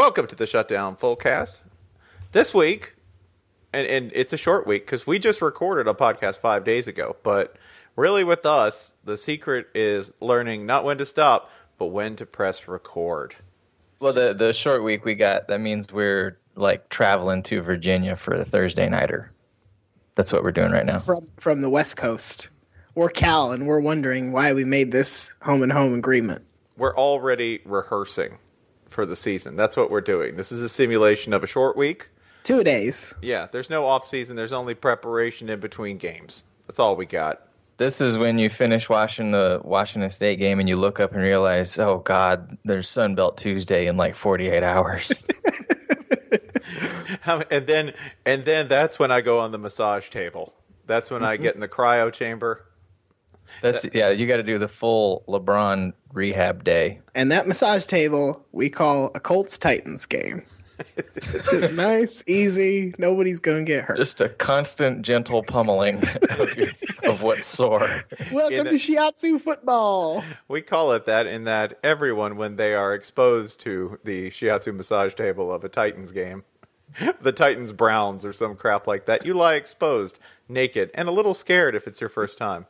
Welcome to the Shutdown Fullcast. This week, and, and it's a short week because we just recorded a podcast five days ago. But really, with us, the secret is learning not when to stop, but when to press record. Well, the the short week we got that means we're like traveling to Virginia for the Thursday nighter. That's what we're doing right now. from from the West Coast or Cal, and we're wondering why we made this home and home agreement. We're already rehearsing for the season. That's what we're doing. This is a simulation of a short week. Two days. Yeah, there's no off season. There's only preparation in between games. That's all we got. This is when you finish watching the Washington State game and you look up and realize, oh God, there's Sunbelt Tuesday in like 48 hours. And then and then that's when I go on the massage table. That's when I get in the cryo chamber. That's yeah, you got to do the full LeBron rehab day. And that massage table we call a Colts Titans game. it's just nice, easy. Nobody's gonna get hurt. Just a constant gentle pummeling of, your- of what's sore. Welcome the- to Shiatsu football. We call it that in that everyone, when they are exposed to the shiatsu massage table of a Titans game, the Titans Browns or some crap like that, you lie exposed, naked, and a little scared if it's your first time.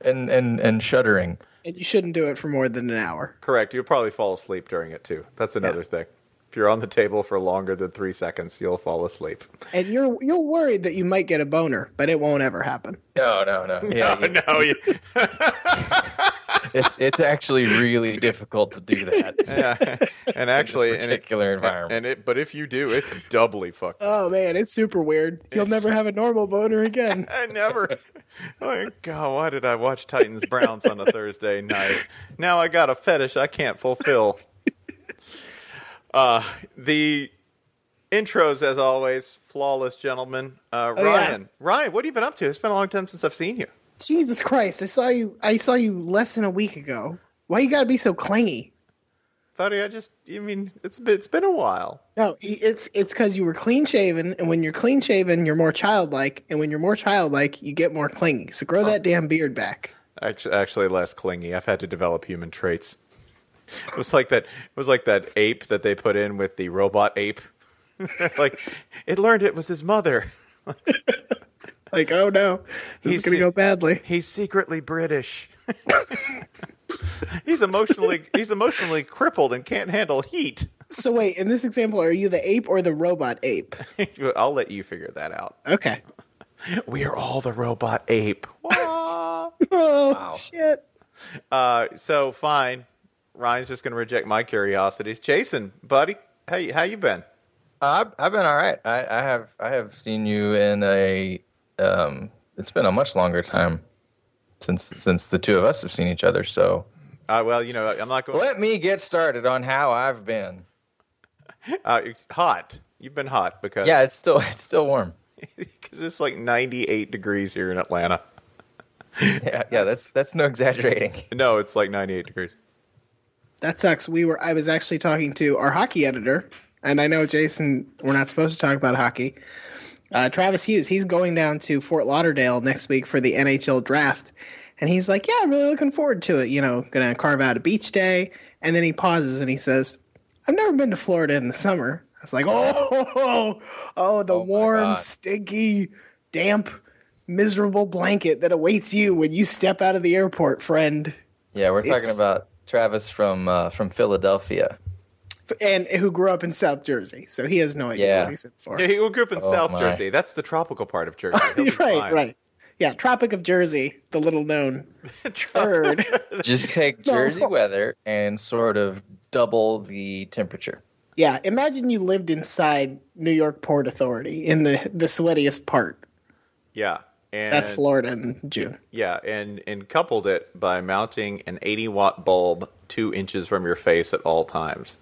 And and and shuddering. And you shouldn't do it for more than an hour. Correct. You'll probably fall asleep during it too. That's another thing. If you're on the table for longer than three seconds, you'll fall asleep. And you're you're worried that you might get a boner, but it won't ever happen. No, no, no. Yeah, you- no, you, it's it's actually really difficult to do that. yeah. And actually, and it, particular environment. and it, but if you do, it's doubly fucked. Oh, up. Oh man, it's super weird. You'll never have a normal boner again. Never. Oh my God, why did I watch Titans Browns on a Thursday night? Now I got a fetish I can't fulfill. Uh, the intros, as always, flawless gentlemen. Uh, Oh, yeah. Ryan, Ryan, what have you been up to? It's been a long time since I've seen you. Jesus Christ! I saw you. I saw you less than a week ago. Why you gotta be so clingy? Thoughty, I just, I mean, it's been, it's been a while. No, it's it's because you were clean shaven, and when you're clean shaven, you're more childlike, and when you're more childlike, you get more clingy. So grow that damn beard back. Actually, actually, less clingy. I've had to develop human traits. It was like that. It was like that ape that they put in with the robot ape. like it learned it was his mother. Like, oh no, this He's is gonna go badly. He's secretly British. he's emotionally he's emotionally crippled and can't handle heat. So wait, in this example, are you the ape or the robot ape? I'll let you figure that out. Okay. We are all the robot ape. Oh Wow. shit. uh, so fine. Ryan's just going to reject my curiosities. Jason, buddy, how how you been? Uh, I've, I've been all right. I, I have I have seen you in a. Um, it's been a much longer time since since the two of us have seen each other. So Uh, well, you know, I'm not going. let me get started on how I've been. Uh, it's hot. You've been hot because Yeah, it's still it's still warm. because it's like 98 degrees here in Atlanta. Yeah, yeah, that's that's no exaggerating. No, it's like 98 degrees. That sucks. We were. I was actually talking to our hockey editor, and I know Jason. We're not supposed to talk about hockey. Uh, Travis Hughes. He's going down to Fort Lauderdale next week for the NHL draft, and he's like, "Yeah, I'm really looking forward to it. You know, gonna carve out a beach day." And then he pauses and he says, "I've never been to Florida in the summer." I was like, "Oh, oh, the Oh warm, God. stinky, damp, miserable blanket that awaits you when you step out of the airport, friend." Yeah, we're It's- talking about Travis from uh, from Philadelphia. and who grew up in South Jersey, so he has no idea Yeah. what he's in for. Yeah, he grew up in Oh, South my. Jersey. That's the tropical part of Jersey. Right, fine. right. Yeah, Tropic of Jersey, the little known third. Just take No. Jersey weather and sort of double the temperature. yeah, imagine you lived inside New York Port Authority in the the sweatiest part. Yeah, and That's Florida in June. Yeah, and and coupled it by mounting an 80 watt bulb two inches from your face at all times.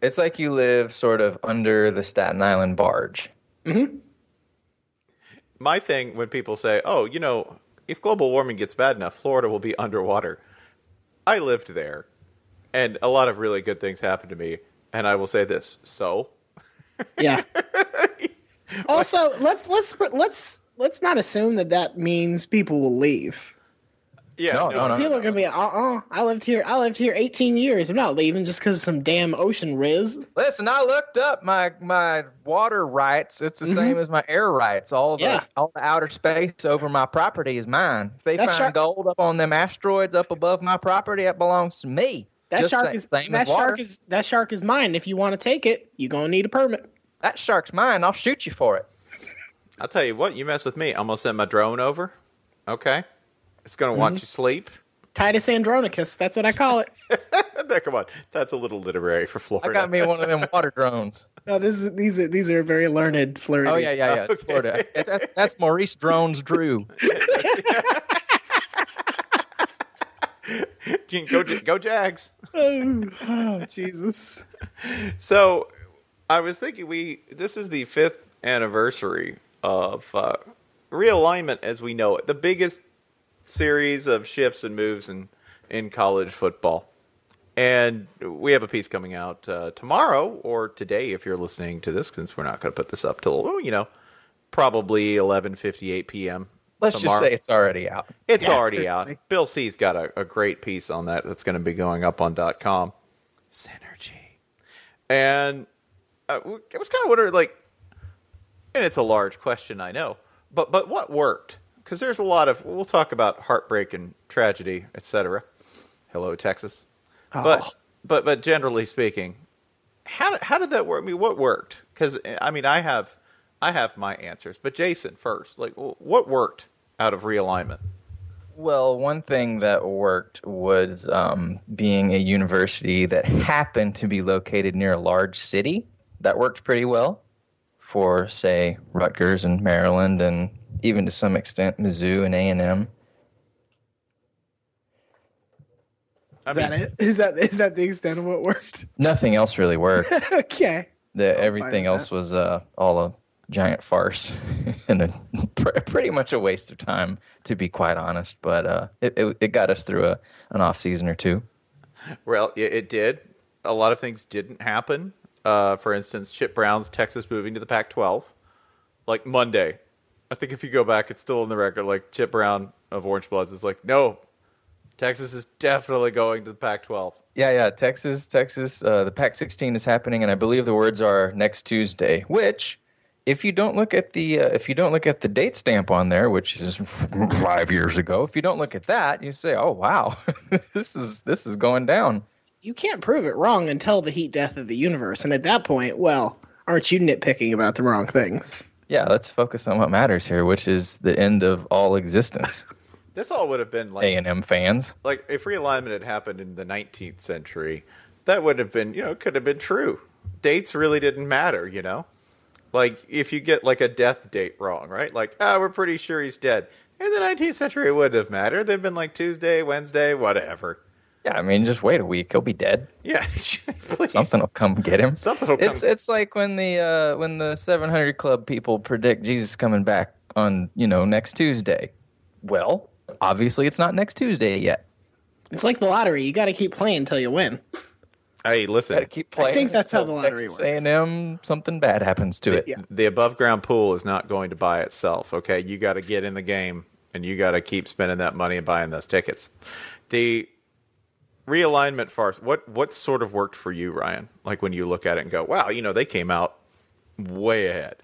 It's like you live sort of under the Staten Island barge. Mm-hmm. My thing when people say, "Oh, you know, if global warming gets bad enough, Florida will be underwater." I lived there, and a lot of really good things happened to me. And I will say this: so Yeah. also, let's let's let's let's not assume that that means people will leave. Yeah, No, no, no. People are gonna be, uh, uh I lived here. I lived here 18 years. I'm not leaving just because of some damn ocean riz. Listen, I looked up my my water rights. It's the same as my air rights. All the Mm-hmm. Yeah. all the outer space over my property is mine. If they That's find shark- gold up on them asteroids up above my property, it belongs to me. That Just shark sa- is same that as water. shark is that shark is mine. If you want to take it, you gonna need a permit. that shark's mine. I'll shoot you for it. I'll tell you what, you mess with me, I'm gonna send my drone over. Okay, it's gonna watch Mm-hmm. you sleep. Titus Andronicus. That's what I call it. Come on, that's a little literary for Florida. I got me one of them water drones. no, this is these are these are very learned Florida. Oh yeah, yeah, yeah. It's Florida. It's, that's, that's Maurice Drones Drew. go, go Jags. Oh, oh, Jesus. So, I was thinking we this is the fifth anniversary of uh, realignment as we know it, the biggest series of shifts and moves in in college football. And we have a piece coming out uh, tomorrow or today if you're listening to this, since we're not going to put this up till you know probably 11:58 p.m. Let's tomorrow. just say it's already out. It's Yeah, already out. Bill C's got a, a great piece on that that's going to be going up on dot .com. Synergy. And uh, I was kind of wondering, like, and it's a large question, I know, but but what worked? Because there's a lot of we'll talk about heartbreak and tragedy, etc. Hello, Texas. But Oh. but but generally speaking, how how did that work? I mean, what worked? Because I mean, I have I have my answers, but Jason first, like, what worked out of realignment? Well, one thing that worked was um, being a university that happened to be located near a large city. That worked pretty well for, say, Rutgers and Maryland, and even to some extent Mizzou and A and M. Is mean, that it? Is that is that the extent of what worked? Nothing else really worked. okay. The, everything with else was uh, all a giant farce and a, pr- pretty much a waste of time, to be quite honest. But uh, it, it, it got us through a, an off season or two. Well, it, it did. A lot of things didn't happen. Uh, for instance, Chip Brown's Texas moving to the Pac-12, like Monday. I think if you go back, it's still in the record. Like Chip Brown of Orange Bloods is like, no, Texas is definitely going to the Pac-12. Yeah, yeah. Texas, Texas. Uh, the Pac-16 is happening, and I believe the words are next Tuesday. Which, if you don't look at the uh, if you don't look at the date stamp on there, which is five years ago, if you don't look at that, you say, "Oh wow, this is this is going down." You can't prove it wrong until the heat death of the universe, and at that point, well, aren't you nitpicking about the wrong things? Yeah, let's focus on what matters here, which is the end of all existence. This all would have been like A and M fans. like if realignment had happened in the 19th century, that would have been, you know, it could have been true. Dates really didn't matter, you know? Like if you get like a death date wrong, right? Like, ah, we're pretty sure he's dead. In the 19th century, it wouldn't have mattered. They've been like Tuesday, Wednesday, whatever. Yeah, I mean, just wait a week; he'll be dead. Yeah, please. Something will come get him. Something will come. It's it's like when the uh, when the 700 Club people predict Jesus coming back on you know next Tuesday. Well, obviously it's not next Tuesday yet. It's like the lottery. You got to keep playing until you win. hey, Got to listen. keep playing. I think that's how the lottery works. A&M something bad happens to it. Yeah. The above ground pool is not going to buy itself. Okay, you got to get in the game and you got to keep spending that money and buying those tickets. The realignment farce. What what sort of worked for you, Ryan? Like when you look at it and go, "Wow, you know, they came out way ahead."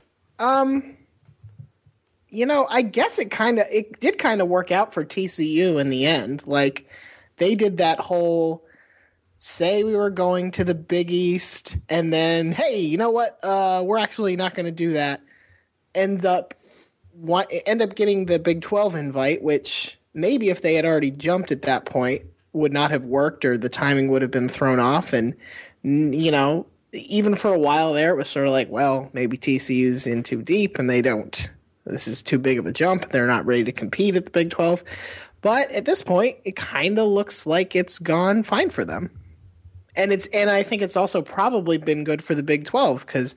You know, I guess it kind of it did kind of work out for TCU in the end. Like they did that whole say we were going to the Big East and then hey, you know what? Uh we're actually not going to do that. Ends up end up getting the Big 12 invite, which maybe if they had already jumped at that point would not have worked or the timing would have been thrown off and you know, even for a while there it was sort of like, well, maybe TCU's in too deep and they don't this is too big of a jump. They're not ready to compete at the Big 12. But at this point, it kind of looks like it's gone fine for them. And it's and I think it's also probably been good for the Big 12 cuz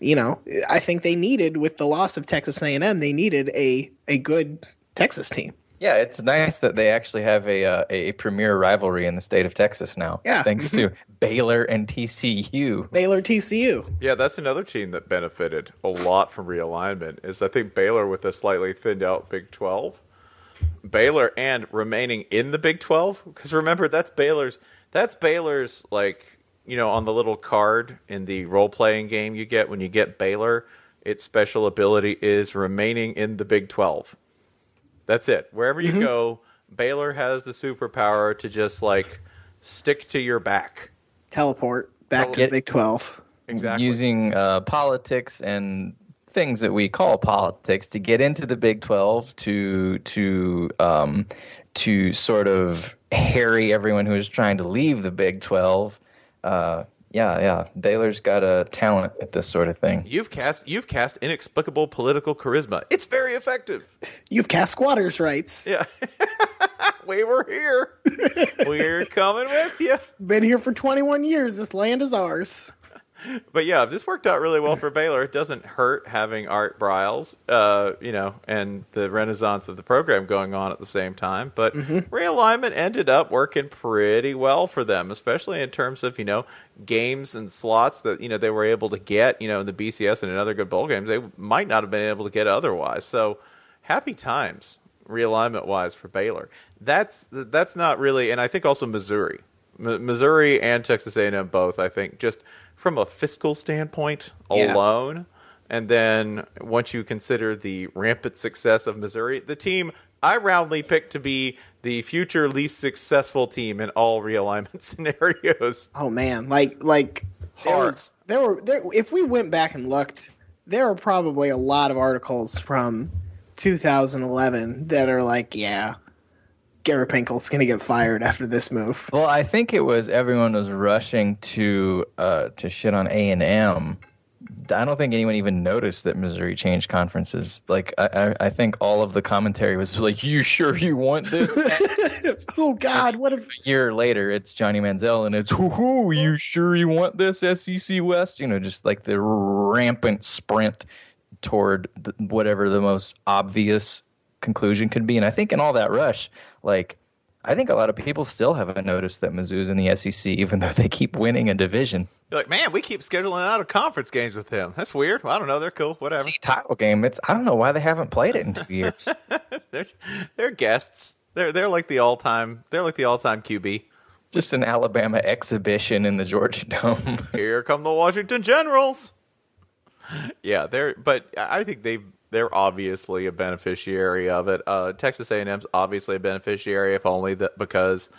you know, I think they needed with the loss of Texas A&M, they needed a a good Texas team. Yeah, it's nice that they actually have a uh, a premier rivalry in the state of Texas now. Yeah. thanks to Baylor and TCU. Baylor TCU. Yeah, that's another team that benefited a lot from realignment. Is I think Baylor with a slightly thinned out Big Twelve Baylor and remaining in the Big 12 because remember that's Baylor's that's Baylor's like you know on the little card in the role playing game you get when you get Baylor its special ability is remaining in the Big 12. That's it. Wherever you go, Baylor has the superpower to just like stick to your back. Teleport back to the Big Twelve. Exactly. using uh, politics and things that we call politics to get into the Big Twelve to to um, to sort of harry everyone who is trying to leave the Big Twelve. Uh, yeah, yeah, Baylor's got a talent at this sort of thing. You've cast you've cast inexplicable political charisma. It's very effective. You've cast squatters' rights. Yeah. we were here. we're coming with you. Been here for 21 years. This land is ours. But yeah, this worked out really well for Baylor. It doesn't hurt having Art Briles, uh, you know, and the renaissance of the program going on at the same time. But realignment ended up working pretty well for them, especially in terms of, you know, games and slots that, you know, they were able to get, you know, in the BCS and in other good bowl games they might not have been able to get otherwise. So happy times realignment wise for Baylor. That's that's not really and I think also Missouri. M- Missouri and Texas A&M both, I think, just from a fiscal standpoint Yeah. alone, and then once you consider the rampant success of Missouri, the team I roundly picked to be the future least successful team in all realignment scenarios. Oh man, like like there was there were there, if we went back and looked, there are probably a lot of articles from 2011 that are like, yeah, Gary Pinkel's gonna get fired after this move. Well, I think it was everyone was rushing to uh, to shit on A and M. I don't think anyone even noticed that Missouri changed conferences. Like I, I, I think all of the commentary was like, "You sure you want this?" Oh God, what if a year later, it's Johnny Manziel, and it's, "Whoo, you sure you want this SEC West?" You know, just like the rampant sprint toward the, whatever the most obvious conclusion could be. And I think in all that rush, like I think a lot of people still haven't noticed that Mizzou's in the SEC, even though they keep winning a division. You're like, man, we keep scheduling out of conference games with them. That's weird. Well, I don't know. They're cool. Whatever. SEC title game. It's I don't know why they haven't played it in two years. They're they're guests. They're they're like the all time. They're like the all time QB. Just an Alabama exhibition in the Georgia Dome. Here come the Washington Generals. Yeah, they're but I think they they're obviously a beneficiary of it. Uh, Texas A&M's obviously a beneficiary, if only that because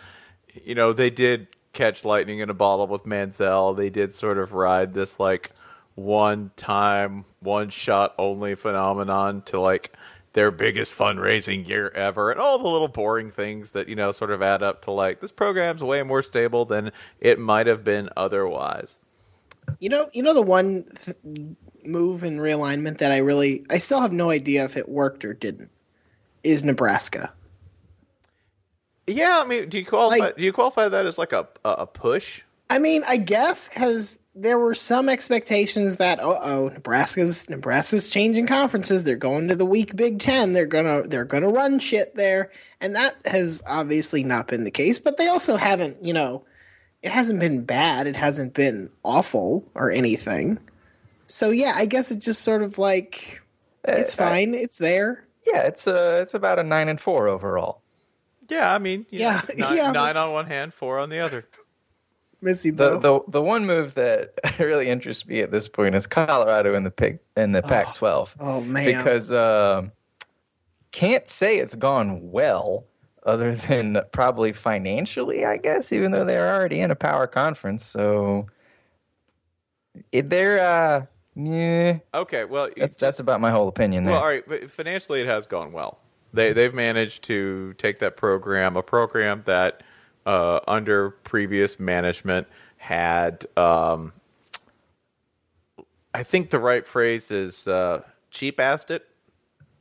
you know they did catch lightning in a bottle with Manziel. They did sort of ride this like one time, one shot only phenomenon to like their biggest fundraising year ever, and all the little boring things that you know sort of add up to like this program's way more stable than it might have been otherwise. you know you know the one th- move in realignment that I really I still have no idea if it worked or didn't is Nebraska. Yeah, I mean, do you qualify? Like- do you qualify that as like a a, push? I mean, I guess because there were some expectations that uh oh, Nebraska's Nebraska's changing conferences. They're going to the weak Big Ten. They're gonna they're gonna run shit there, and that has obviously not been the case. But they also haven't, you know, it hasn't been bad. It hasn't been awful or anything. So yeah, I guess it's just sort of like it's Uh, fine. It's there. yeah, it's uh it's about a nine and four overall. Yeah, I mean, you Yeah, know, nine, yeah, nine on one hand, four on the other. Missy The, the the one move that really interests me at this point is Colorado in the Pig in the Pac-12 oh man. because um can't say it's gone well other than probably financially, I guess, even though they're already in a power conference. So it, they're uh yeah, Okay, well, that's that's about my whole opinion there. well, all right, but financially, it has gone well. They they've managed to take that program, a program that uh, under previous management had, um, I think the right phrase is uh, cheap assed it.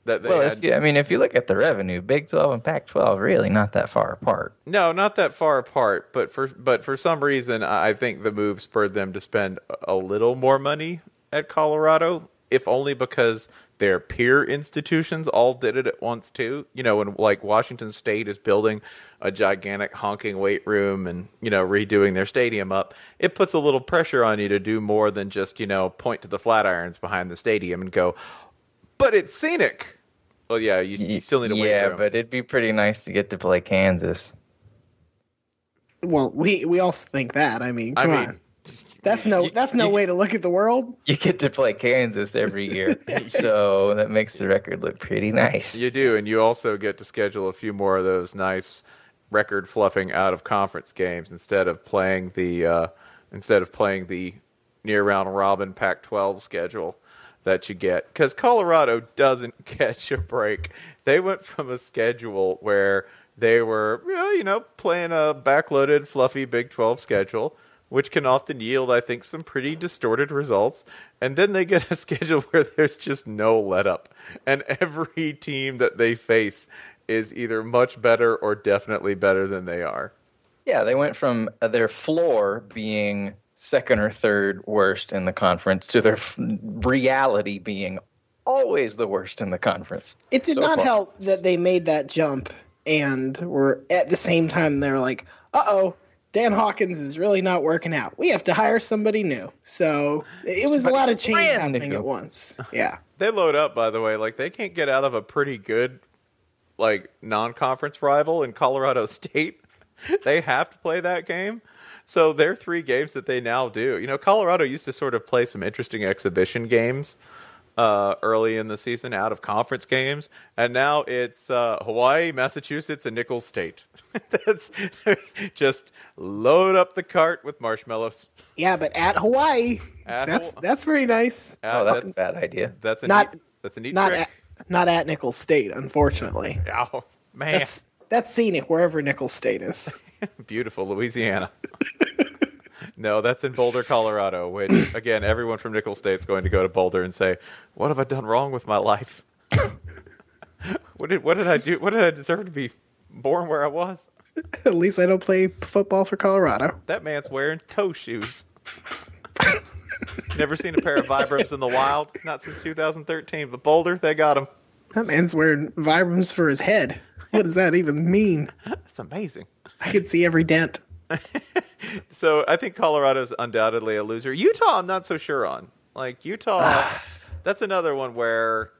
That they well, had, if you, I mean, if you look at the revenue, Big 12 and Pac 12 really not that far apart. No, not that far apart, but for but for some reason, I think the move spurred them to spend a little more money at Colorado, if only because their peer institutions all did it at once too. You know, when like Washington State is building a gigantic honking weight room and you know redoing their stadium up, it puts a little pressure on you to do more than just you know point to the flat irons behind the stadium and go, but it's scenic. Well, yeah, you, you still need a weight yeah, but it'd be pretty nice to get to play Kansas. Well, we we also think that. I mean, I come mean, on. That's no you- that's no you- way to look at the world. You get to play Kansas every year, so that makes the record look pretty nice. You do, and you also get to schedule a few more of those nice record fluffing out of conference games instead of playing the uh, instead of playing the near round robin Pac-12 schedule that you get because Colorado doesn't catch a break. They went from a schedule where they were you know playing a backloaded fluffy Big 12 schedule. Which can often yield, I think, some pretty distorted results. And then they get a schedule where there's just no let up. And every team that they face is either much better or definitely better than they are. Yeah, they went from uh, their floor being second or third worst in the conference to their f- reality being always the worst in the conference. It did So not far. help that they made that jump and were at the same time they're like, uh oh, Dan Hawkins is really not working out. We have to hire somebody new. So it was a lot of change happening new. at once. Yeah. They load up, by the way. Like, they can't get out of a pretty good, like, non conference rival in Colorado State. they have to play that game. So, their three games that they now do. You know, Colorado used to sort of play some interesting exhibition games uh, early in the season out of conference games, and now it's uh, Hawaii, Massachusetts, and Nicholls State. That's just load up the cart with marshmallows. Yeah, but at Hawaii, At that's Haw- that's very nice. Uh, Oh, that's that's, a bad idea. that's a Not- neat, that's a neat Not trick. at not at Nicholls State, unfortunately. oh man, That's that's scenic wherever Nicholls State is. beautiful Louisiana. No, that's in Boulder, Colorado. Which again, everyone from Nicholls State's going to go to Boulder and say, "What have I done wrong with my life? what did what did I do? What did I deserve to be born where I was?" At least I don't play football for Colorado. That man's wearing toe shoes. Never seen a pair of Vibrams in the wild, not since 2013. But Boulder, they got them. That man's wearing Vibrams for his head. What does that even mean? That's amazing. I can see every dent. So I think Colorado's undoubtedly a loser. Utah, I'm not so sure on. Like Utah, that's another one where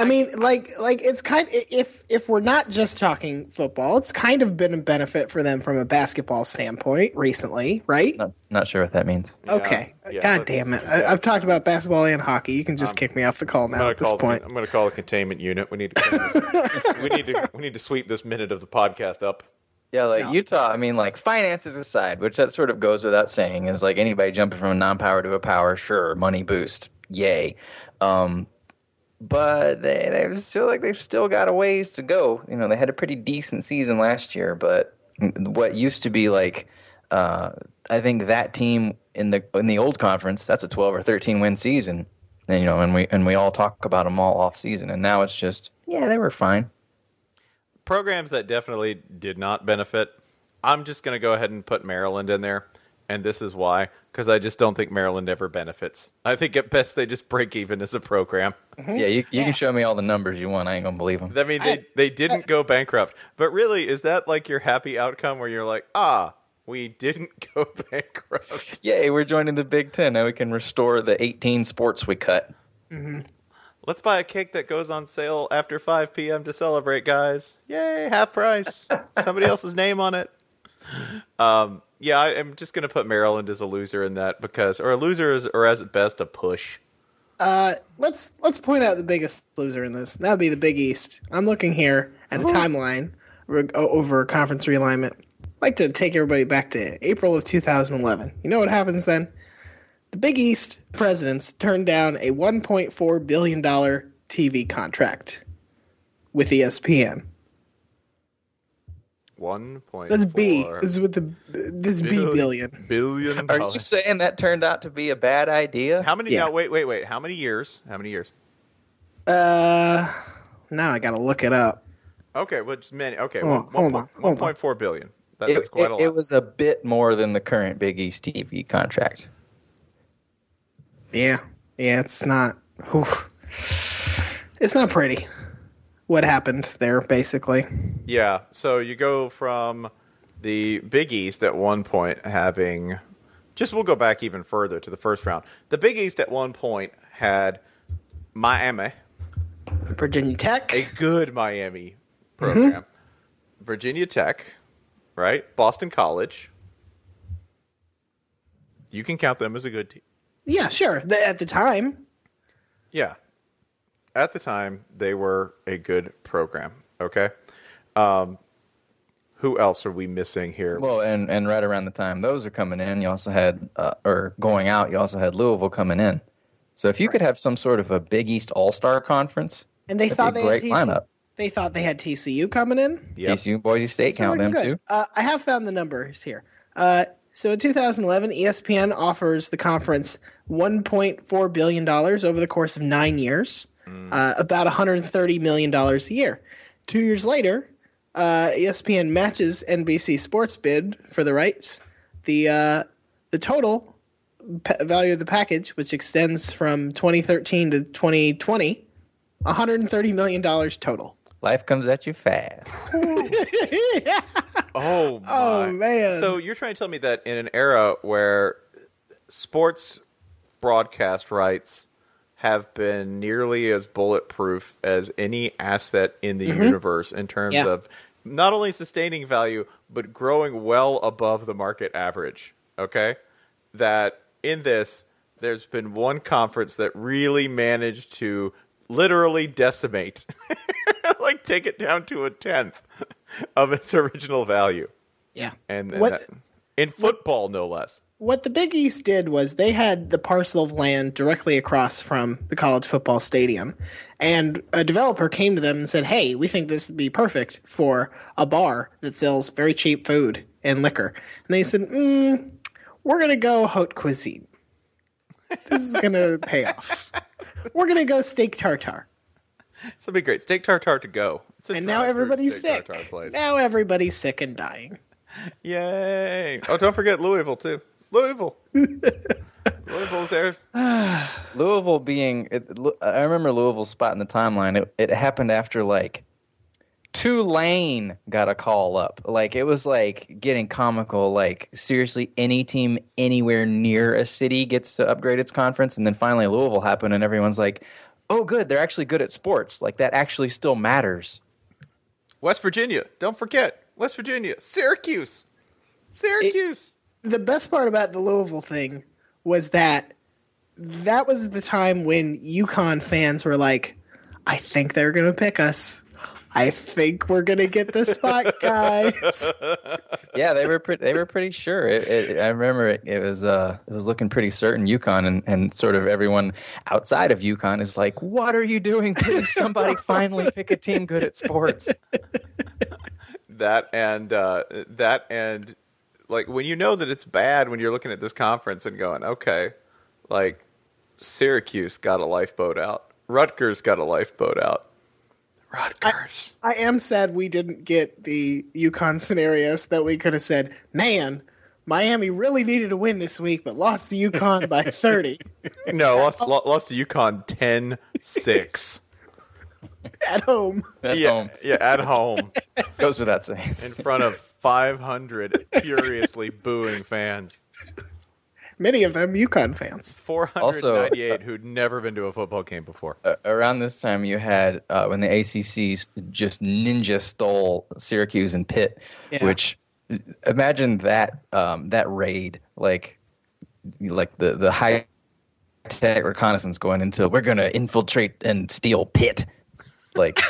I mean, like, like it's kind. Of, If if we're not just talking football, it's kind of been a benefit for them from a basketball standpoint recently, right? Not, not sure what that means. Okay. yeah, God damn it! I, I've talked about basketball and hockey. You can just um, kick me off the call now at this call. point. I'm going to call a containment unit. We need to. we need to. We need to sweep this minute of the podcast up. Yeah, like Yeah. Utah, I mean, like finances aside, which that sort of goes without saying, is like anybody jumping from a non-power to a power, sure, money boost, yay. Um, but they they feel like they've still got a ways to go. You know, they had a pretty decent season last year, but what used to be like, uh, I think that team in the in the old conference, that's a twelve or thirteen win season. And you know, and we and we all talk about them all off season, and now it's just yeah, they were fine. Programs that definitely did not benefit. I'm just going to go ahead and put Maryland in there, and this is why because I just don't think Maryland ever benefits. I think at best they just break even as a program. Yeah, you you can show me all the numbers you want. I ain't gonna believe them. I mean, they they didn't go bankrupt, but really, is that like your happy outcome where you're like, ah, we didn't go bankrupt? Yay, we're joining the Big Ten. Now we can restore the 18 sports we cut. Let's buy a cake that goes on sale after 5 p.m. to celebrate, guys. Yay, half price. Somebody else's name on it. Um, yeah, I, I'm just going to put Maryland as a loser in that because, or a loser is, or as best, a push. Uh, let's let's point out the biggest loser in this. That would be the Big East. I'm looking here at a timeline re- over conference realignment. I'd like to take everybody back to April of 2011. You know what happens then? The Big East presidents turned down a 1.4 billion dollar TV contract with ESPN. One point. That's B. This is with the this B billion. Billion Are you saying that turned out to be a bad idea? How many? Yeah. Now, wait, wait, wait. How many years? How many years? Uh, now I gotta look it up. Okay, well, just many. Okay, Hold on, one, hold one, on, hold on. 1.4 billion. That, It, that's quite it- a lot. it was a bit more than the current Big East TV contract. Yeah, yeah, it's not. whew. It's not pretty. What happened there, basically? Yeah, so you go from the Big East at one point having just we'll go back even further to the first round. The Big East at one point had Miami, Virginia Tech. a good Miami mm-hmm. program. Virginia Tech, right? Boston College. You can count them as a good team. Yeah, sure. The, at the time, Yeah. At the time, they were a good program. Okay. Um, who else are we missing here? Well, and and right around the time those are coming in, you also had uh, or going out, you also had Louisville coming in. So if you could have some sort of a Big East All Star conference, and they thought be they a had great TCU. lineup. They thought they had TCU coming in. Yep. TCU, Boise State, So count they're them good. too. Uh, I have found the numbers here. Uh, so in 2011, ESPN offers the conference 1.4 billion dollars over the course of nine years, uh, about 130 million dollars a year. Two years later, uh, ESPN matches NBC Sports bid for the rights. The uh, the total pa- value of the package, which extends from 2013 to 2020, 130 million dollars total. Life comes at you fast. Oh, my. Oh, man. So you're trying to tell me that in an era where sports broadcast rights have been nearly as bulletproof as any asset in the universe in terms Mm-hmm. Yeah. of not only sustaining value but growing well above the market average, okay? That in this there's been one conference that really managed to literally decimate like take it down to a tenth of its original value Yeah. and, and What- that- in football no less what the Big East did was they had the parcel of land directly across from the college football stadium. And a developer came to them and said, Hey, we think this would be perfect for a bar that sells very cheap food and liquor. And they said, mm, We're going to go haute cuisine. This is going to pay off. We're going to go steak tartare. this will be great steak tartare to go And now everybody's sick. Now everybody's sick and dying. yay oh don't forget louisville too louisville louisville's there Louisville being, it, I remember Louisville's spot in the timeline. It, it happened after like Tulane got a call up. Like it was like getting comical. Like seriously, any team anywhere near a city gets to upgrade its conference, and then finally Louisville happened, and everyone's like, "Oh, good, they're actually good at sports. Like that actually still matters." west virginia don't forget west virginia syracuse syracuse the best part about the Louisville thing was that that was the time when UConn fans were like, I think they're going to pick us. I think we're going to get the spot, guys. Yeah, they were pretty. They were pretty sure. It, it, I remember it, it was. Uh, it was looking pretty certain. UConn and, and sort of everyone outside of UConn is like, "What are you doing? Please, somebody finally pick a team good at sports." that and uh, that and like when you know that it's bad when you're looking at this conference and going, okay, like Syracuse got a lifeboat out, Rutgers got a lifeboat out, Rutgers. I am sad we didn't get the UConn scenarios that we could have said, man, Miami really needed to win this week, but lost to UConn by 30 no, lost lo- lost to UConn 10-6. at home. At yeah, home yeah, at home goes without saying. in front of 500 furiously booing fans. Many of them UConn fans. 498 who'd never been to a football game before. Uh, around this time, you had uh, when the ACC just ninja stole Syracuse and Pitt, Yeah. which imagine that um, that raid like like the the high tech reconnaissance going into we're gonna infiltrate and steal Pitt. Like,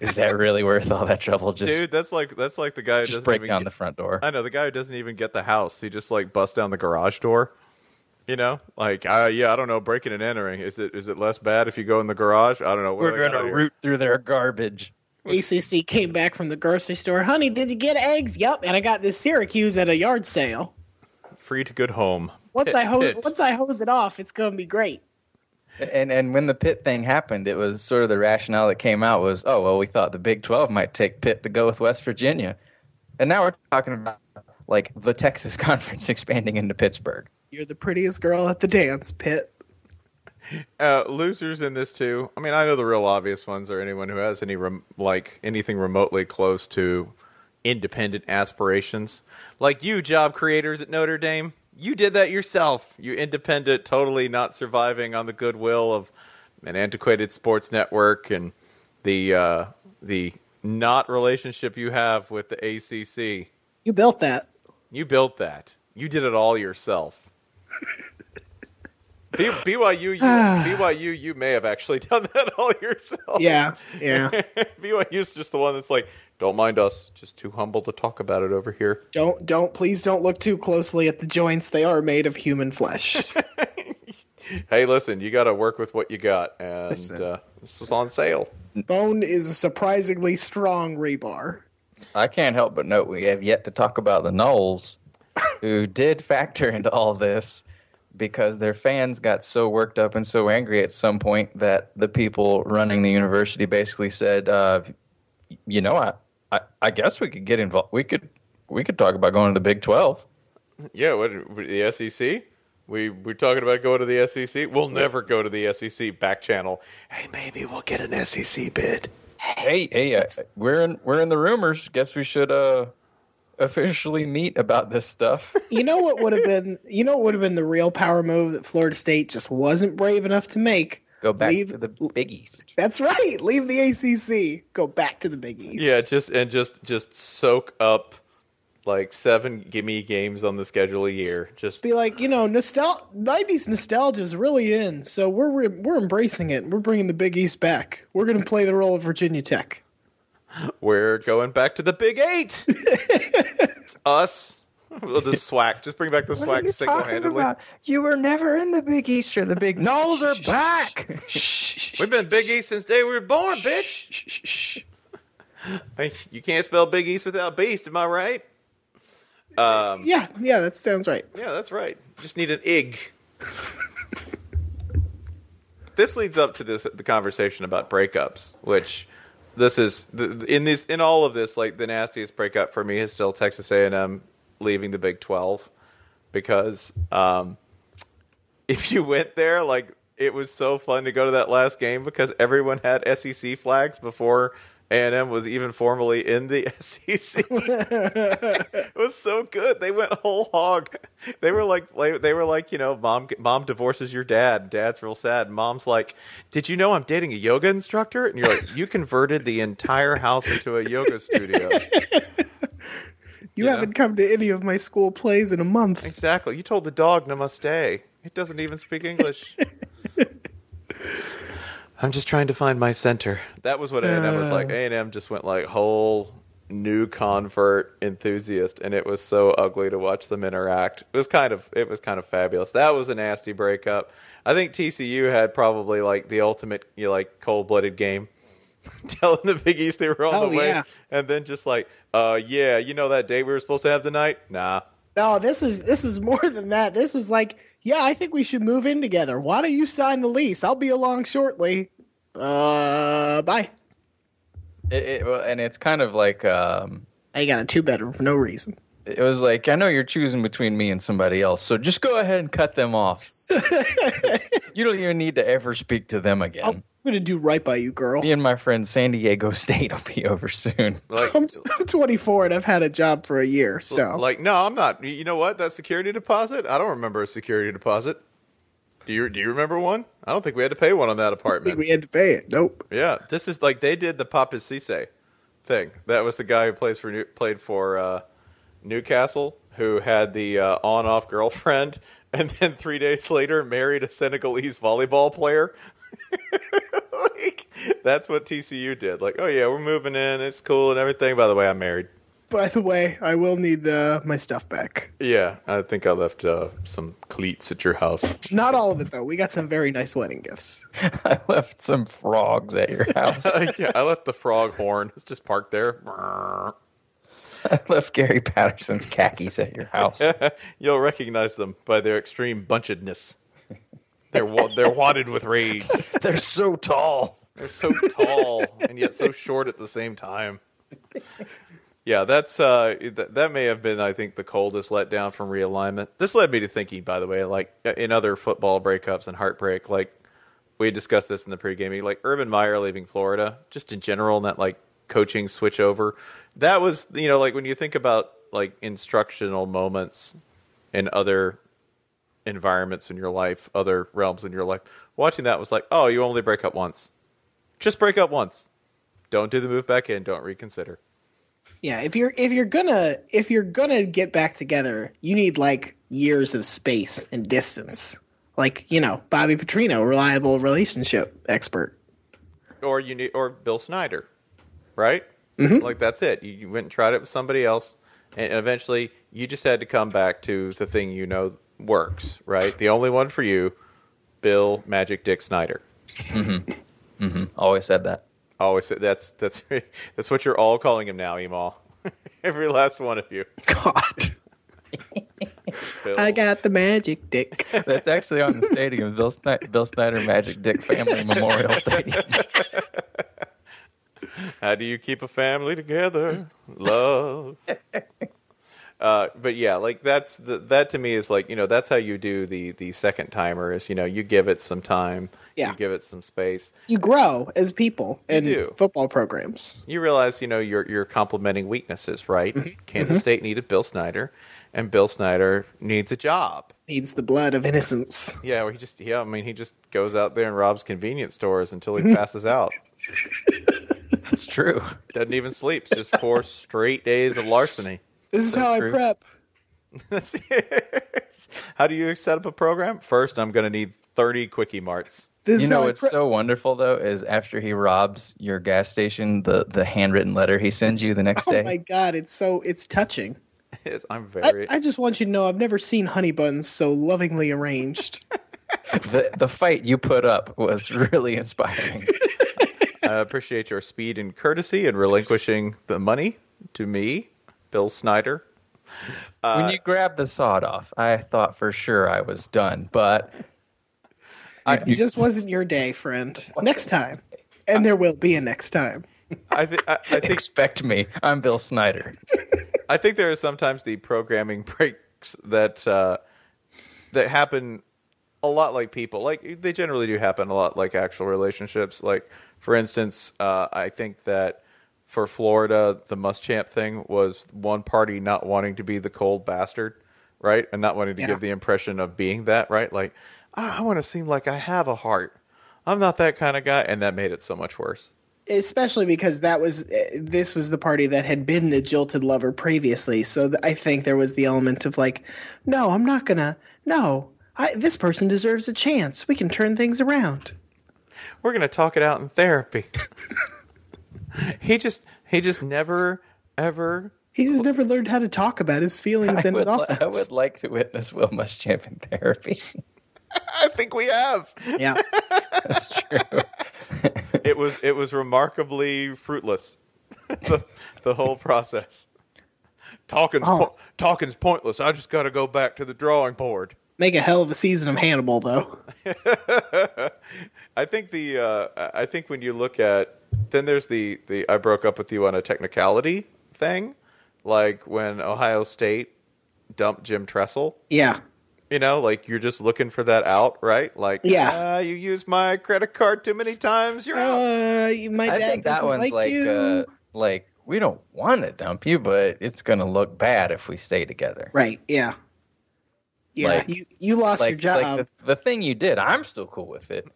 is that really worth all that trouble? Just Dude, that's like that's like the guy who just doesn't break even down get- the front door. I know the guy who doesn't even get the house. He just like busts down the garage door. You know, like uh, yeah, I don't know, breaking and entering. Is it is it less bad if you go in the garage? I don't know. What We're gonna out here? root through their garbage. ACC came back from the grocery store. Honey, did you get eggs? Yup. And I got this Syracuse at a yard sale. free to good home. Once Pit- I hose pit. once I hose it off, it's gonna be great. And and when the Pitt thing happened, it was sort of the rationale that came out was, oh well, we thought the Big Twelve might take Pitt to go with West Virginia, and now we're talking about like the Texas Conference expanding into Pittsburgh. You're the prettiest girl at the dance, Pitt. Uh, losers in this too. I mean, I know the real obvious ones are anyone who has any rem- like anything remotely close to independent aspirations, like you, job creators at Notre Dame. You did that yourself. You independent, totally not surviving on the goodwill of an antiquated sports network and the uh, the not relationship you have with the ACC. You built that. You built that. You did it all yourself. B- BYU, you, BYU, you may have actually done that all yourself. Yeah, yeah. BYU's just the one that's like, don't mind us, just too humble to talk about it over here. don't don't please don't look too closely at the joints. They are made of human flesh. Hey, listen, you got to work with what you got, and uh, this was on sale. Bone is a surprisingly strong rebar. I can't help but note we have yet to talk about the Noles, who did factor into all this because their fans got so worked up and so angry at some point that the people running the university basically said, uh, "You know, I, I, I guess we could get involved. We could, we could talk about going to the Big Twelve. Yeah, what the SEC? We we're talking about going to the SEC. We'll never go to the SEC back channel. Hey, maybe we'll get an SEC bid. Hey, hey, uh, we're in, we're in the rumors. Guess we should uh, officially meet about this stuff." You know what would have been you know what would have been the real power move that Florida State just wasn't brave enough to make? Go back Leave- to the Big East. That's right. Leave the ACC. Go back to the Big East. Yeah, just and just just soak up like seven gimme games on the schedule a year. Just be like, you know, nostal- 90s nostalgia is really in, so we're re- we're embracing it. We're bringing the Big East back. We're going to play the role of Virginia Tech. we're going back to the Big Eight. It's us, Well, the SWAC. Just bring back the SWAC single handedly. You were never in the Big East or the Big Noles are back. We've been Big East since day we were born, bitch. You can't spell Big East without beast. Am I right? Um, Yeah, yeah, that sounds right. Yeah, that's right. Just need an ig. this leads up to this the conversation about breakups, which this is in this in all of this like the nastiest breakup for me is still Texas A&M leaving the Big 12 because um, if you went there like it was so fun to go to that last game because everyone had SEC flags before A&M was even formally in the SEC. it was so good. They went whole hog. They were like, they were like, you know, mom, mom divorces your dad. Dad's real sad. Mom's like, did you know I'm dating a yoga instructor? And you're like, you converted the entire house into a yoga studio. You haven't come to any of my school plays in a month. Exactly. You told the dog namaste. It doesn't even speak English. I'm just trying to find my center. That was what A&M was like. A&M just went like whole new convert enthusiast, and it was so ugly to watch them interact. It was kind of it was kind of fabulous. That was a nasty breakup. I think TCU had probably like the ultimate you know, like cold blooded game. Telling the Big East they were on Oh, the way, yeah. and then just like, uh, yeah, you know that date we were supposed to have tonight? Nah, No, this was this was more than that. This was like, yeah, I think we should move in together. Why don't you sign the lease? I'll be along shortly. Uh, bye. It, it, and it's kind of like um, I got a two bedroom for no reason. It was like I know you're choosing between me and somebody else, so just go ahead and cut them off. you don't even need to ever speak to them again. I'm gonna do right by you, girl. Me and my friend San Diego State will be over soon. like I'm, I'm 24 and I've had a job for a year, so Like, no, I'm not. You know what? That security deposit? I don't remember a security deposit. Do you do you remember one? I don't think we had to pay one on that I think apartment. we had to pay it. Nope. yeah, this is like they did the Papiss Cisse thing. That was the guy who plays for played for uh, Newcastle, who had the uh, on-off girlfriend, and then three days later married a Senegalese volleyball player. like that's what TCU did. Like, oh yeah, we're moving in. It's cool and everything. By the way, I'm married. By the way, I will need the my stuff back. Yeah, I think I left uh, some cleats at your house. Not all of it though. We got some very nice wedding gifts. I left some frogs at your house. yeah, I left the frog horn. It's just parked there. I left Gary Patterson's khakis at your house. You'll recognize them by their extreme bunchedness. They're wa- they're wadded with rage. They're so tall. They're so tall and yet so short at the same time. Yeah, that's uh, th- that may have been, I think, the coldest letdown from realignment. This led me to thinking, by the way, like in other football breakups and heartbreak, like we discussed this in the pregame, like Urban Meyer leaving Florida, just in general, and that like coaching switch over. That was, you know, like when you think about like instructional moments in other environments in your life, other realms in your life, watching that was like, oh, you only break up once. Just break up once. Don't do the move back in. Don't reconsider. Yeah, if you're if you're gonna if you're gonna get back together, you need like years of space and distance. Like you know, Bobby Petrino, reliable relationship expert. Or you need, or Bill Snyder, right? Mm-hmm. Like that's it. You, you went and tried it with somebody else, and eventually you just had to come back to the thing you know works, right? The only one for you, Bill Magic Dick Snyder. Always said that. Always say that's that's that's what you're all calling him now, Emal. Every last one of you. God, Bill. I got the magic dick. That's actually on the stadium, Bill, Sni- Bill Snyder Magic Dick Family Memorial Stadium. How do you keep a family together? Love. Uh, but yeah, like that's the, that to me is like you know that's how you do the the second timer is you know you give it some time, Yeah. you give it some space. You grow as people in do. football programs. You realize you know you're you're complementing weaknesses, right? Mm-hmm. Kansas State needed Bill Snyder, and Bill Snyder needs a job. Needs the blood of innocence. Yeah, well, he just yeah, I mean he just goes out there and robs convenience stores until Mm-hmm. he passes out. That's true. Doesn't even sleep. It's just four straight days of larceny. This is So how true. I prep. That's it. How do you set up a program? First, I'm going to need 30 quickie marts. This You know how what's prep. so wonderful though is after he robs your gas station, the the handwritten letter he sends you the next Oh day. Oh my god, it's so it's touching. It's- I'm I, very. I just want you to know I've never seen honey buns so lovingly arranged. The the fight you put up was really inspiring. I appreciate your speed and courtesy in relinquishing the money to me, Bill Snyder. when you grabbed the sawed off, I thought for sure I was done, but it just wasn't your day, friend. Next time. And there will be a next time. I, th- I, I think expect me. I'm Bill Snyder. I think there are sometimes the programming breaks that uh, that happen a lot like people. Like they generally do happen a lot like actual relationships. Like for instance, uh, I think that for Florida, the Muschamp thing was one party not wanting to be the cold bastard, right, and not wanting to Yeah. give the impression of being that, right? Like "Ah, I want to seem like I have a heart. I'm not that kind of guy, and that made it so much worse. Especially because that was eh, this was the party that had been the jilted lover previously. So th- I think there was the element of like, no, I'm not gonna. No, I, this person deserves a chance. We can turn things around. We're gonna talk it out in therapy. he just he just never ever He just never learned how to talk about his feelings I and his would, li- I would like to witness Will Muschamp in therapy. I think we have. Yeah, That's true. It was it was remarkably fruitless. the, the whole process. Talking's Oh. po- talking's pointless. I just got to go back to the drawing board. make a hell of a season of Hannibal, though. I think the uh, I think when you look at then there's the the I broke up with you on a technicality thing, like when Ohio State dumped Jim Tressel. Yeah, You know, like you're just looking for that out, right? Like, Yeah. "Ah, you used my credit card too many times. You're out. uh, my I dad think that doesn't one's like, like you. uh, like we don't want to dump you, but it's gonna look bad if we stay together. right? Yeah, yeah. Like- you you lost Like, your job. like the, the thing you did, I'm still cool with it,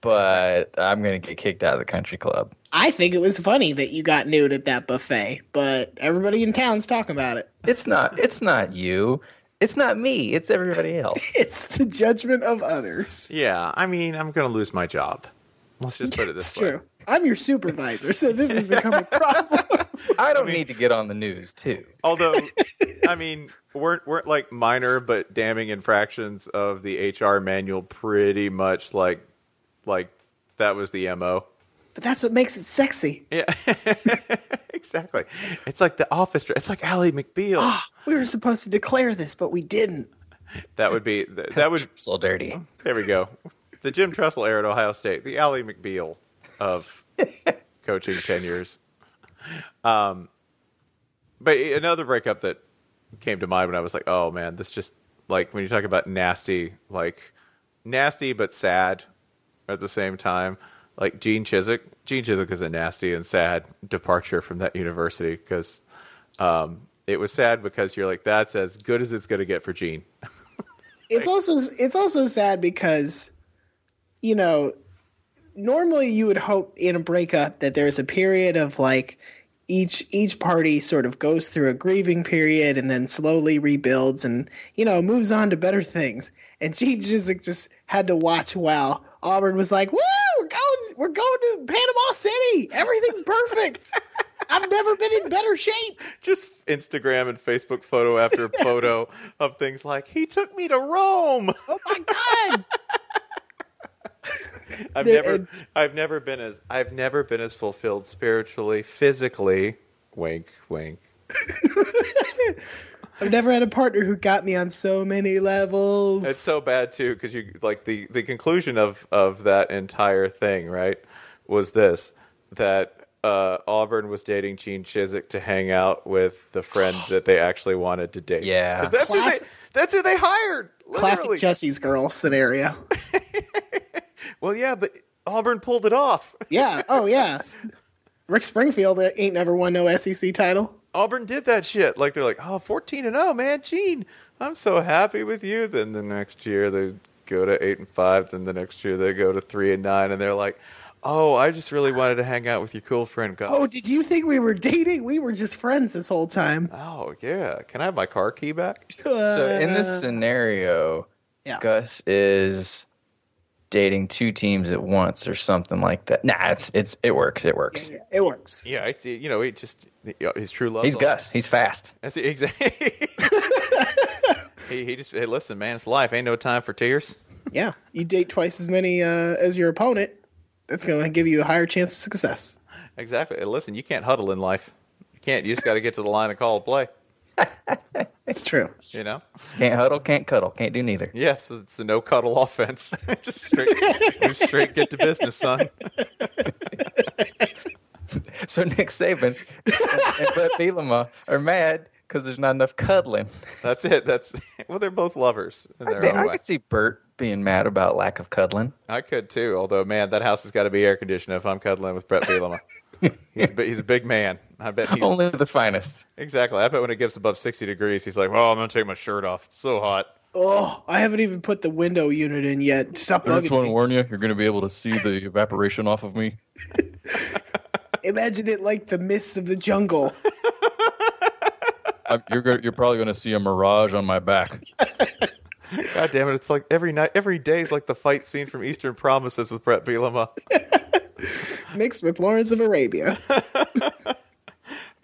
but I'm gonna get kicked out of the country club. I think it was funny that you got nude at that buffet, but everybody in town's talking about it. It's not. It's not you. It's not me. It's everybody else. It's the judgment of others. Yeah, I mean, I'm going to lose my job. Let's just put it this It's way. true. I'm your supervisor, so this has become a problem. I don't need to get on the news too. Although, I mean, weren't weren't like minor but damning infractions of the HR manual pretty much like like that was the mo. but that's what makes it sexy. Yeah, exactly. It's like the office. It's like Ally McBeal. Ah, we were supposed to declare this, but we didn't. that would be th- that would. So dirty. There we go. The Jim Tressel era at Ohio State. The Ally McBeal of coaching tenures. Um, but another breakup that came to mind when I was like, oh man, this just like when you talk about nasty, like nasty but sad at the same time. Like Gene Chizik. Gene Chizik is a nasty and sad departure from that university because um, it was sad because you're like, that's as good as it's going to get for Gene. It's also it's also sad because, you know, normally you would hope in a breakup that there's a period of like each each party sort of goes through a grieving period and then slowly rebuilds and you know moves on to better things. And Gene Chizik just had to watch while Auburn was like, "Woo, we're going, we're going to Panama City. Everything's perfect. I've never been in better shape." Just Instagram and Facebook photo after photo of things like he took me to Rome. Oh my god! I've There- never I've never been as I've never been as fulfilled spiritually, physically. Wink, wink. I've never had a partner who got me on so many levels. It's so bad too because you like the the conclusion of of that entire thing, right? Was this that uh, Auburn was dating Gene Chizik to hang out with the friend that they actually wanted to date. Yeah, that's who they that's who they hired. classic literally. Jesse's girl scenario. Well, yeah, but Auburn pulled it off. Yeah. Oh yeah. Rick Springfield ain't never won no SEC title. Auburn did that shit. Like they're like, oh, 14 and 0, man, Gene, I'm so happy with you. Then the next year they go to eight and five. Then the next year they go to three and nine, and they're like, oh, I just really wanted to hang out with your cool friend Gus. Oh, did you think we were dating? We were just friends this whole time. Oh yeah, can I have my car key back? So in Uh, this scenario, yeah. Gus is dating two teams at once or something like that. Nah, it's it's it works. It works. Yeah, it works. Yeah, it's. You know, it just his true love. He's Gus. He's fast. That's see exactly. he he just hey, listen, man, it's life. Ain't no time for tears. Yeah, you date twice as many uh, as your opponent. That's going to give you a higher chance of success. Exactly. Hey, listen, you can't huddle in life. You can't. You just got to get to the line and call a play. It's true. You know. Can't huddle, can't cuddle, can't do neither. Yes, it's a no cuddle offense. just straight, just straight get to business, son. So Nick Saban and, and Bret Bielema are mad because there's not enough cuddling. That's it. That's well, they're both lovers in their I, own I way. could see Bert being mad about lack of cuddling. I could too. Although, man, that house has got to be air conditioned if I'm cuddling with Bret Bielema. he's a, he's a big man. I bet he's Only the finest. exactly. I bet when it gets above sixty degrees, he's like, "Well, I'm gonna take my shirt off. It's so hot." Oh, I haven't even put the window unit in yet. Stop I just want to warn you, you're going to be able to see the evaporation off of me. Imagine it like the mists of the jungle. I, you're go- you're probably going to see a mirage on my back. God damn it! It's like every night, every day is like the fight scene from Eastern Promises with Bret Bielema. mixed with Lawrence of Arabia.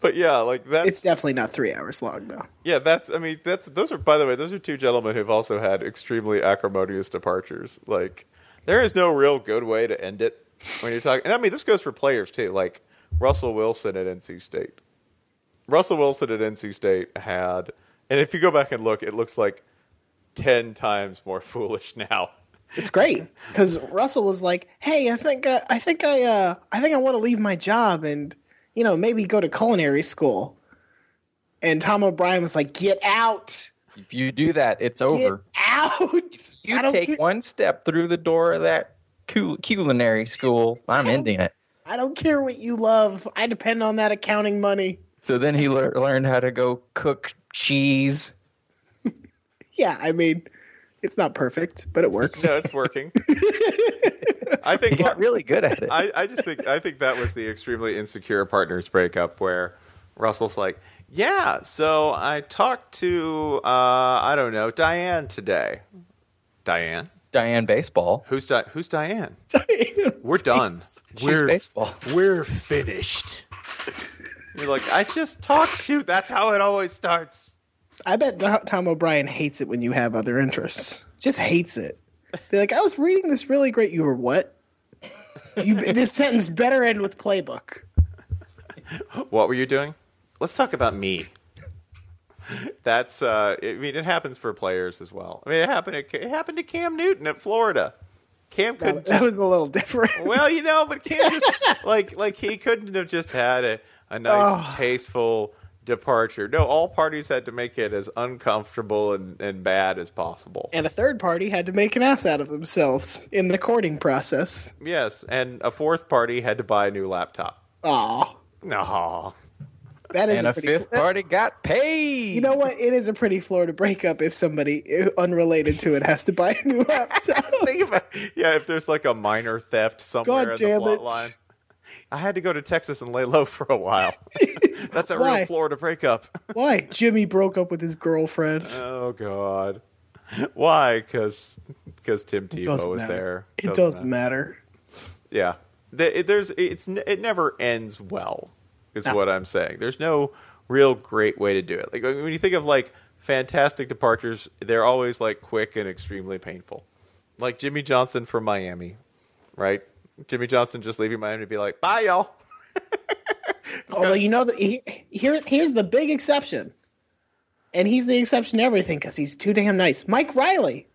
But yeah, like that. It's definitely not three hours long though. Yeah, that's. I mean, that's. Those are. By the way, those are two gentlemen who've also had extremely acrimonious departures. Like, there is no real good way to end it when you're talking. And I mean, this goes for players too. Like Russell Wilson at NC State. Russell Wilson at NC State had, and if you go back and look, it looks like ten times more foolish now. It's great because Russell was like, "Hey, I think uh, I think I uh, I think I want to leave my job and you know maybe go to culinary school." And Tom O'Brien was like, "Get out, If you do that, it's get over. out!" You take care. one step through the door of that culinary school, I'm ending it. I don't care what you love. I depend on that accounting money. So then he lear- learned how to go cook cheese. Yeah, I mean, it's not perfect, but it works. No, it's working. I He think got really good at it. I, I just think I think that was the extremely insecure partners breakup where Russell's like, yeah, so I talked to uh, I don't know Diane today. Diane, Diane baseball. who's Di- who's Diane? Diane We're done. She's we're baseball. we're finished. You're like, I just talked to. That's how it always starts. I bet Tom O'Brien hates it when you have other interests. Just hates it. They're like, I was reading this really great. You were what? You this sentence better end with playbook. What were you doing? Let's talk about me. That's uh I mean it happens for players as well. I mean it happened it happened to Cam Newton at Florida. Cam could That, that was a little different. well, you know, but Cam just like like he couldn't have just had a, a nice tasteful departure. No, all parties had to make it as uncomfortable and, and bad as possible. And a third party had to make an ass out of themselves in the courting process. Yes, and a fourth party had to buy a new laptop. Aw. No. That is and a a pretty. fifth party got paid. You know what? It is a pretty Florida breakup if somebody uh, unrelated to it has to buy a new laptop. Yeah, if there's like a minor theft somewhere God in the damn plot it. line. I had to go to Texas and lay low for a while. That's a Why? real Florida breakup. Why? Jimmy broke up with his girlfriend. Oh God. Why? Because Tim Tebow was matter. there. It doesn't matter. Yeah. It- There's it's it never ends well. Is No. what I'm saying. There's no real great way to do it. Like when you think of like fantastic departures, they're always like quick and extremely painful. Like Jimmy Johnson from Miami, right? Jimmy Johnson just leaving Miami to be like, "Bye, y'all." Although you know, the, he, here's here's the big exception, and he's the exception to everything because he's too damn nice. Mike Riley,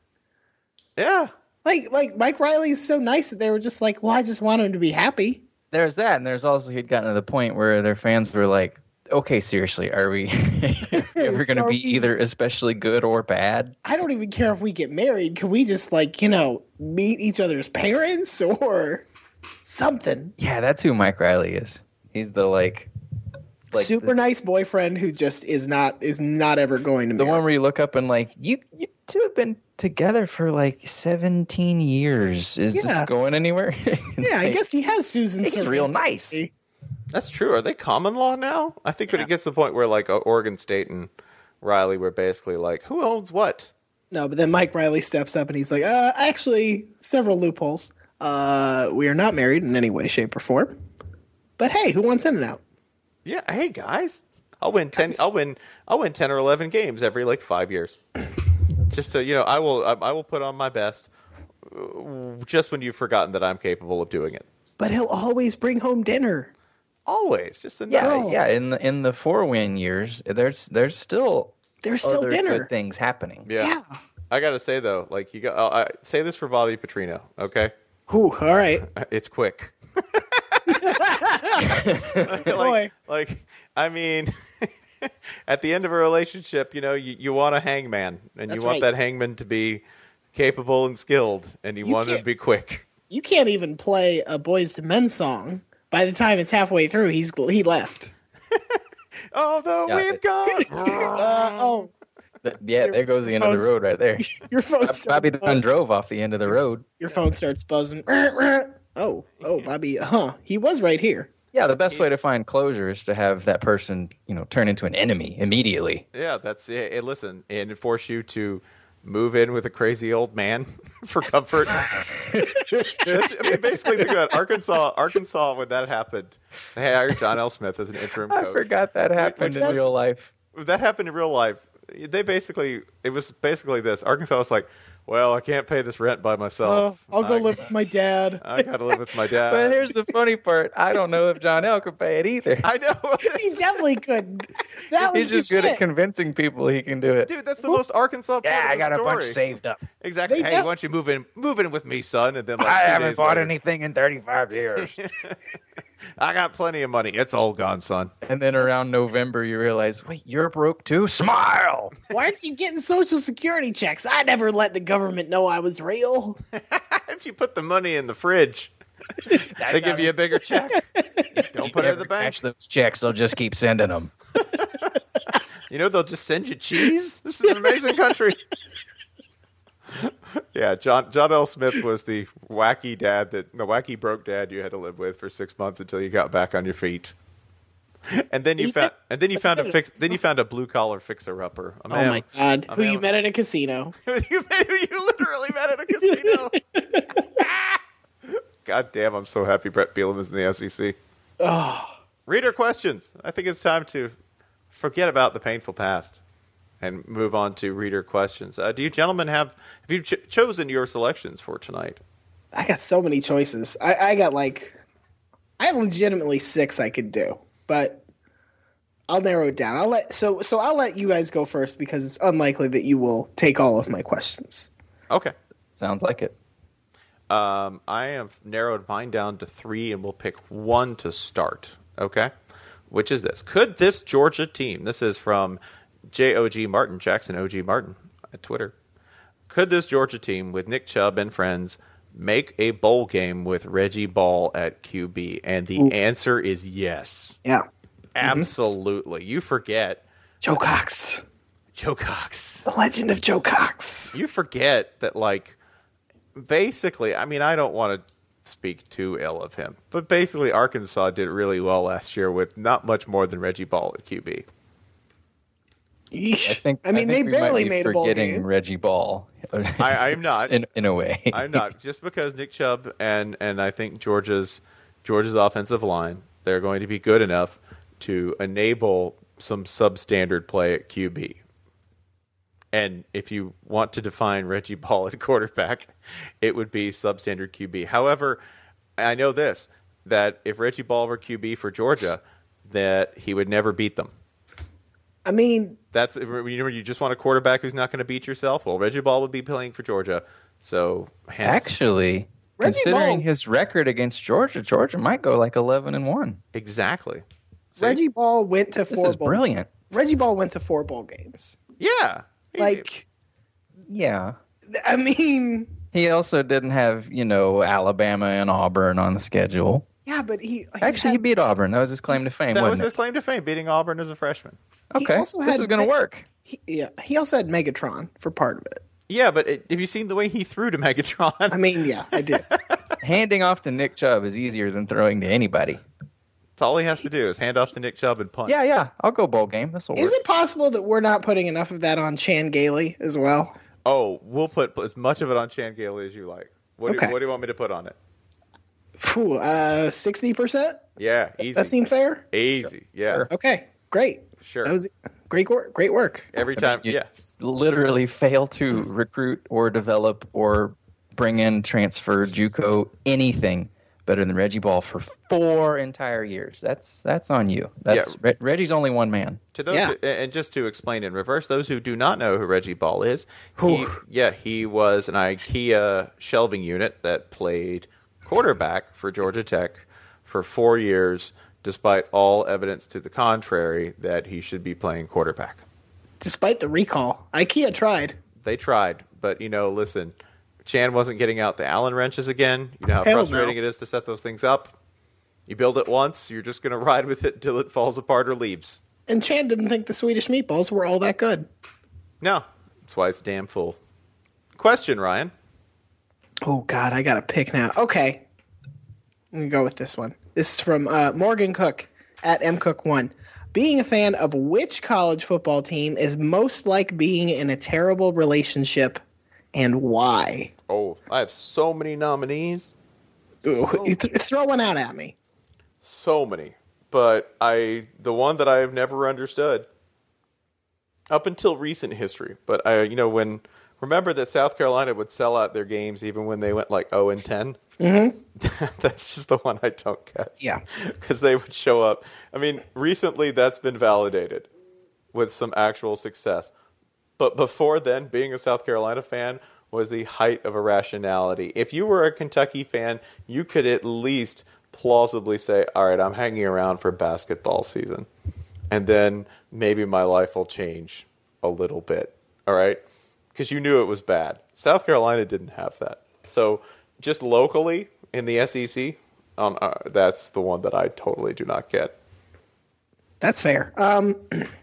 Yeah. like like Mike Riley is so nice that they were just like, well, I just want him to be happy. there's that, and there's also he'd gotten to the point where their fans were like, "Okay, seriously, are we ever going to Are be either especially good or bad?" I don't even care if we get married. Can we just like you know meet each other's parents or something? Yeah, that's who Mike Riley is. He's the like, like Super the, nice boyfriend who just is not is not ever going to be. the marry. one where you look up and like you, you two have been together for like 17 years. Is Yeah. this going anywhere? yeah, I guess he has Susan. he's Sarandon. real nice. That's true. Are they common law now? I think when it gets to the point where like uh, Oregon State and Riley were basically like, "Who owns what?" No, but then Mike Riley steps up and he's like, uh, actually, several loopholes. Uh, we are not married in any way, shape, or form. But hey, who wants in and out? Yeah. Hey guys, I'll win ten. I'll win. I'll win ten or eleven games every like five years. Just to you know, I will. I, I will put on my best. uh, Just when you've forgotten that I'm capable of doing it. But he'll always bring home dinner. Always, just a Yeah, No. yeah. In the in the four win years, there's there's still There's still other dinner. good things happening. Yeah. Yeah. I gotta say though, like you got. I say this for Bobby Petrino. Okay, Whew, all right. it's quick. Boy. like, like, I mean, at the end of a relationship, you know, you, you want a hangman, and That's you want right. that hangman to be capable and skilled, and you, You want him to be quick. You can't even play a Boyz II Men song. By the time it's halfway through, he's he left. Although Yeah, we've it- got, Uh, oh, Th- Yeah, there goes the end of the road right there. your phone starts Bobby buzz- done drove off the end of the road. Your phone starts buzzing. Oh, oh, Bobby. Huh? He was right here. Yeah, the best way to find closure is to have that person, you know, turn into an enemy immediately. yeah, that's it. Hey, listen, and force you to move in with a crazy old man for comfort. That's, I mean, basically, think about it. Arkansas. Arkansas, when that happened, they hired John L. Smith as an interim I forgot that happened in real life. that happened in real life. They basically, it was basically this. Arkansas was like, "Well, I can't pay this rent by myself. I'll go I, live with my dad. I got to live with my dad." But here's the funny part: I don't know if John L. could pay it either. I know, he definitely couldn't. That was He's just the good at convincing people he can do it. dude. That's the most Arkansas. Part yeah, of I the got a bunch saved up. Exactly. They Hey, def- why don't you move in? Move in with me, son. And then like, I haven't bought later, anything in 35 years. I got plenty of money. It's all gone, son. and then around November, you realize, wait, you're broke too? Smile! Why aren't you getting social security checks? I never let the government know I was real. if you put the money in the fridge, they give you a bigger check. Don't put it in the bank. cash those checks, they'll just keep sending them. You know they'll just send you cheese. This is an amazing country. yeah, John John L. Smith was the wacky dad that the wacky broke dad you had to live with for six months until you got back on your feet. And then you found and then you found a fix then you found a blue collar fixer upper. Oh man- my god! Who man- you met at a casino? you, you literally met at a casino. God damn, I'm so happy Bret Bielema is in the SEC. Reader questions. I think it's time to forget about the painful past and move on to reader questions. Uh, do you gentlemen have have you ch- chosen your selections for tonight? I got so many choices. I, I got like, I have legitimately six I could do, but I'll narrow it down. I'll let so so I'll let you guys go first because it's unlikely that you will take all of my questions. Okay. Sounds like it. Um, I have narrowed mine down to three, and we'll pick one to start. Okay, which is this? Could this Georgia team? This is from JOG Martin Jackson OG Martin at Twitter. Could this Georgia team with Nick Chubb and friends make a bowl game with Reggie Ball at QB? And the answer is yes. Yeah. Mm-hmm. Absolutely. You forget Joe Cox, Joe Cox. the legend of Joe Cox. You forget that, like, basically, I mean, I don't want to speak too ill of him, but basically, Arkansas did really well last year with not much more than Reggie Ball at QB. Yeesh. I think. I mean, think they we might barely be made a bowl forgetting game. Reggie Ball. I am not. in in a way. I'm not just because Nick Chubb and and I think Georgia's Georgia's offensive line they're going to be good enough to enable some substandard play at QB. And if you want to define Reggie Ball at quarterback, it would be substandard QB. However, I know this that if Reggie Ball were QB for Georgia, that he would never beat them. I mean, That's you know you just want a quarterback who's not going to beat yourself. Well, Reggie Ball would be playing for Georgia, so hence, Actually, Reggie considering Ball- his record against Georgia, Georgia might go like eleven and one. exactly. See? Reggie Ball went to This four. is bowl- brilliant. Reggie Ball went to four bowl games. Yeah. Like, Yeah. I mean, He also didn't have, you know, Alabama and Auburn on the schedule. yeah, but he, he Actually, he beat Auburn. That was his claim to fame, that was wasn't his claim to fame, beating Auburn as a freshman. It? he Okay, also this is going to Meg- work. he, yeah, he also had Megatron for part of it. Yeah, but it, have you seen the way he threw to Megatron? I mean, yeah, I did. Handing off to Nick Chubb is easier than throwing to anybody. That's all he has to do is hand off to Nick Chubb and punt. Yeah, yeah. I'll go bowl game. This will work. Is it possible that we're not putting enough of that on Chan Gailey as well? Oh, we'll put as much of it on Chan Gailey as you like. What, do, Okay. you, what do you want me to put on it? Uh, sixty percent. Yeah, easy. That seem fair? easy. Yeah, Sure. Okay, great. Sure. That was great work. Great work. Every time. You Yeah. literally fail to recruit or develop or bring in transfer JUCO anything better than Reggie Ball for four entire years. That's that's on you. That's Yeah. Re- Reggie's only one man. To those, Yeah. who, and just to explain in reverse, those who do not know who Reggie Ball is, he, yeah, he was an IKEA shelving unit that played quarterback for Georgia Tech for four years, despite all evidence to the contrary that he should be playing quarterback. Despite the recall, IKEA tried. They tried, but you know, listen, Chan wasn't getting out the Allen wrenches again. You know how Hell frustrating no. it is to set those things up. You build it once, you're just going to ride with it until it falls apart or leaves. And Chan didn't think the Swedish meatballs were all that good. No, that's why it's a damn fool. Question, Ryan. Oh God, I got to pick now. Okay, I'm gonna go with this one. This is from uh, Morgan Cook at mcook1. Being a fan of which college football team is most like being in a terrible relationship, and why? Oh, I have so many nominees. Ooh, th- throw one out at me. So many. But I the one that I have never understood up until recent history, but I you know when remember that South Carolina would sell out their games even when they went like 0 and 10? Mm-hmm. that's just the one I don't get. Yeah. Cuz they would show up. I mean, recently that's been validated with some actual success. But before then, being a South Carolina fan was the height of irrationality. If you were a Kentucky fan, you could at least plausibly say, all right, I'm hanging around for basketball season. And then maybe my life will change a little bit. All right? Because you knew it was bad. South Carolina didn't have that. So just locally in the SEC, um, uh, that's the one that I totally do not get. That's fair. Um,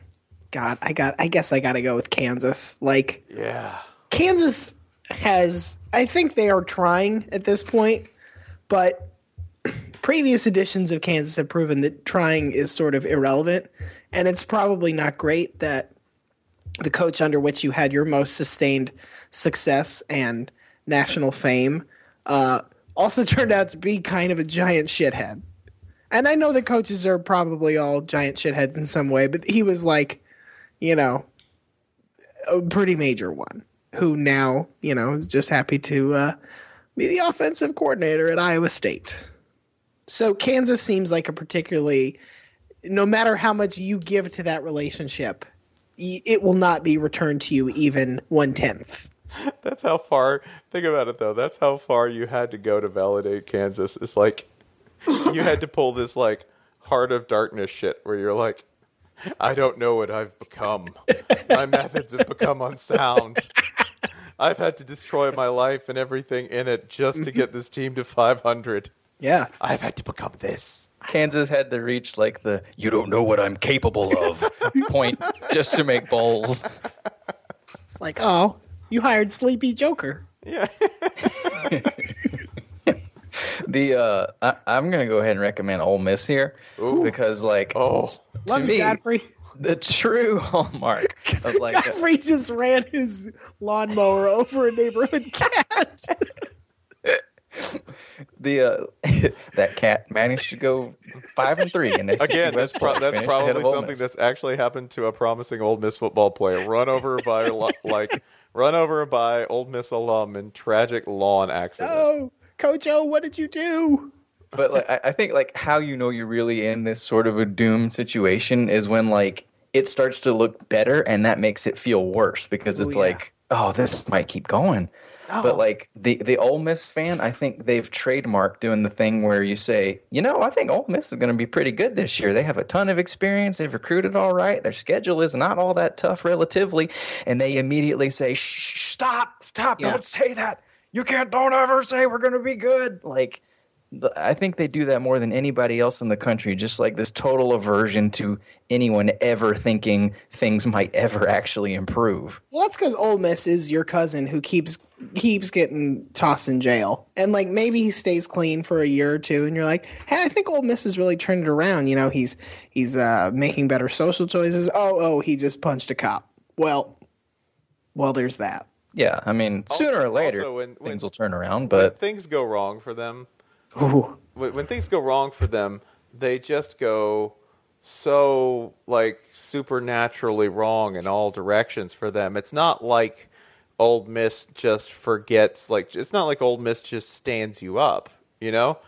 God, I got. I guess I got to go with Kansas. Like Yeah. Kansas has. I think they are trying at this point, but previous editions of Kansas have proven that trying is sort of irrelevant, and it's probably not great that the coach under which you had your most sustained success and national fame uh, also turned out to be kind of a giant shithead. And I know the coaches are probably all giant shitheads in some way, but he was like, you know, a pretty major one who now, you know, is just happy to uh, be the offensive coordinator at Iowa State. So Kansas seems like a particularly, no matter how much you give to that relationship, it will not be returned to you even one tenth. That's how far. Think about it though. That's how far you had to go to validate Kansas. It's like you had to pull this like heart of darkness shit where you're like, I don't know what I've become. My methods have become unsound. I've had to destroy my life and everything in it just to get this team to 500. Yeah. I've had to become this. Kansas had to reach like the "you don't know what I'm capable of" point just to make bowls. It's like, oh, you hired Sleepy Joker. Yeah. The uh, I, I'm gonna go ahead and recommend Ole Miss here Ooh. because like Oh. to Love me you, Godfrey. the true hallmark of like a- Godfrey just ran his lawnmower over a neighborhood cat. the uh, that cat managed to go five and three in this Again, that's pro- that's probably something that's that's actually happened to a promising Ole Miss football player. Run over by like run over by Ole Miss alum in tragic lawn accident. oh, Coach O, what did you do? but like I, I think like how you know you're really in this sort of a doomed situation is when like it starts to look better and that makes it feel worse because Ooh, it's yeah. like oh this might keep going Oh. but like the the Ole Miss fan I think they've trademarked doing the thing where you say you know I think Ole Miss is going to be pretty good this year. They have a ton of experience. They've recruited all right. Their schedule is not all that tough relatively. And they immediately say shh, stop stop. Yeah. don't say that. You can't don't ever say we're going to be good. Like I think they do that more than anybody else in the country. Just like this total aversion to anyone ever thinking things might ever actually improve. Well, that's because Ole Miss is your cousin who keeps keeps getting tossed in jail, and like maybe he stays clean for a year or two, and you're like, hey, I think Ole Miss has really turned it around. You know, he's he's uh, making better social choices. Oh, oh, he just punched a cop. Well, well, there's that. Yeah, I mean, sooner or later when- when- things will turn around. when But things go wrong for them, Ooh. when, when things go wrong for them, they just go so like supernaturally wrong in all directions for them. It's not like Ole Miss just forgets. Like it's not like Ole Miss just stands you up. You know,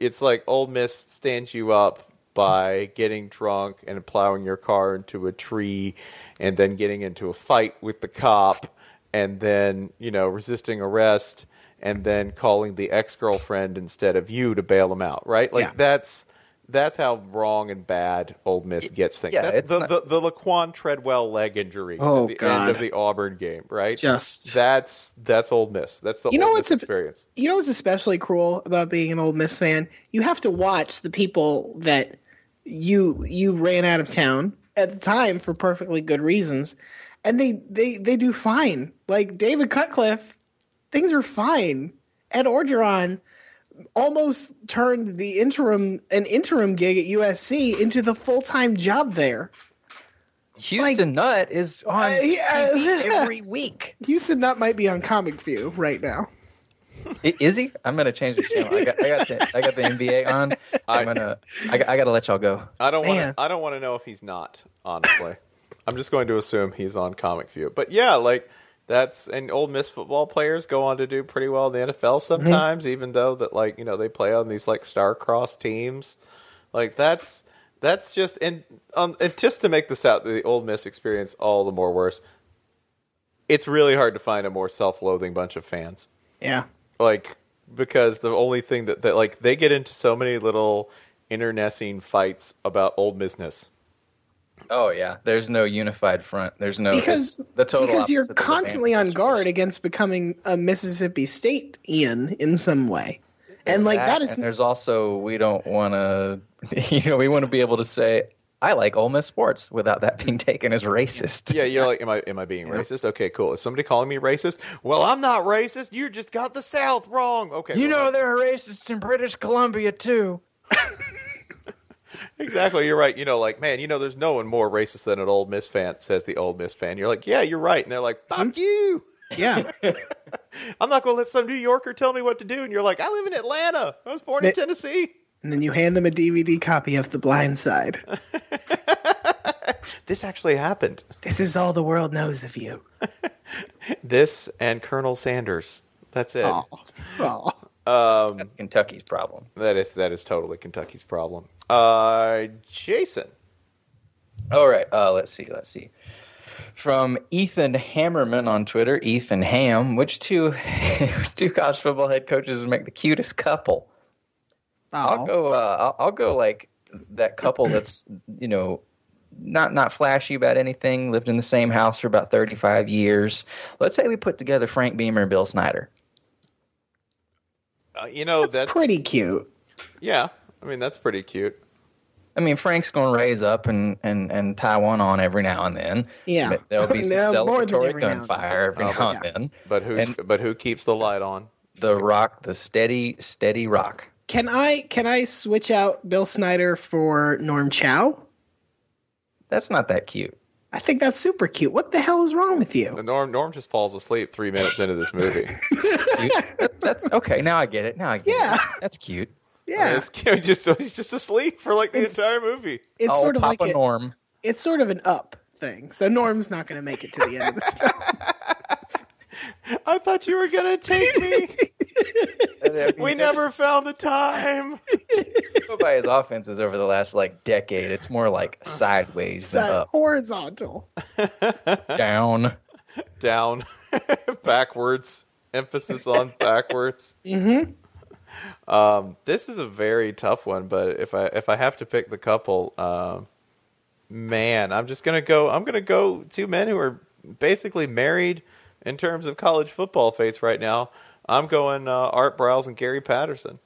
it's like Ole Miss stands you up by getting drunk and plowing your car into a tree, and then getting into a fight with the cop, and then you know resisting arrest and then calling the ex girlfriend instead of you to bail him out, right? Like Yeah. that's that's how wrong and bad Ole Miss gets things. Yeah, that's the, not- the the Laquan Treadwell leg injury Oh, at the God. end of the Auburn game, right? Just- that's that's Ole Miss. That's the You know what's Miss a- experience. You know what's especially cruel about being an Ole Miss fan? You have to watch the people that you you ran out of town at the time for perfectly good reasons, and they they they do fine. Like David Cutcliffe, things are fine. Ed Orgeron almost turned the interim an interim gig at USC into the full time job there. Houston Nutt is on Uh, yeah. Every week. Houston Nutt might be on Comic View right now. I- Is he? I'm gonna change the channel. I got, I got, the, I got the NBA on. I'm gonna, I, got- I gotta let y'all go. I don't wanna I don't want to know if he's not. Honestly, I'm just going to assume he's on Comic View. But yeah, like that's and Ole Miss football players go on to do pretty well in the NFL sometimes, even though that like you know they play on these like star-crossed teams. Like that's that's just and um and just to make this out the Ole Miss experience all the more worse. It's really hard to find a more self-loathing bunch of fans Yeah. like because the only thing that, that like they get into so many little internecine fights about old business. Oh yeah, there's no unified front. There's no because the total because you're opposite of the constantly on guard against becoming a Mississippi State Ian in some way, and like that is and there's also we don't want to, you know, we want to be able to say I like Ole Miss sports without that being taken as racist. Yeah, you're like, am I am I being racist? Okay, cool. Is somebody calling me racist? Well, I'm not racist. You just got the South wrong. Okay, You well, know there are racists in British Columbia too. exactly. You're right. You know, like man, you know, there's no one more racist than an Ole Miss fan. Says the Ole Miss fan. You're like, yeah, you're right. And they're like, fuck mm-hmm. you. yeah. I'm not going to let some New Yorker tell me what to do. And you're like, I live in Atlanta. I was born in Tennessee. And then you hand them a DVD copy of The Blind Side. This actually happened. This is all the world knows of you. This and Colonel Sanders. That's it. Oh, That's Kentucky's problem. That is that is totally Kentucky's problem. Uh, Jason. All right, uh, let's see, let's see. From Ethan Hammerman on Twitter, Ethan Ham, which two two college football head coaches make the cutest couple? I'll oh. go. Uh, I'll, I'll go like that couple that's you know not not flashy about anything. Lived in the same house for about thirty five years. Let's say we put together Frank Beamer and Bill Snyder. Uh, you know That's that's, pretty cute. yeah. I mean, that's pretty cute. I mean, Frank's going to raise up and, and, and tie one on every now and then. Yeah. But There'll be some No, celebratory every now gunfire every Oh, now but- and then. But who's And- but who keeps the light on? The rock, the steady, steady rock. Can I can I switch out Bill Snyder for Norm Chow? That's not that cute. I think that's super cute. What the hell is wrong with you? Norm Norm just falls asleep three minutes into this movie. That's okay. Now I get it. Now I get Yeah. it. That's cute. Yeah, It's cute. Just he's just asleep for like the It's- entire movie. it's oh, sort of Papa like a, Norm. it's sort of an up thing. So Norm's not going to make it to the end of this film. I thought you were gonna take me. we never found the time. go by his offenses over the last like decade. It's more like sideways It's than up, horizontal. down. Down, backwards. Emphasis on backwards. Mm-hmm. Um, this is a very tough one, but if I if I have to pick the couple, um, man, I'm just gonna go. I'm gonna go two men who are basically married in terms of college football fates right now. I'm going uh, Art Briles and Gary Patterson.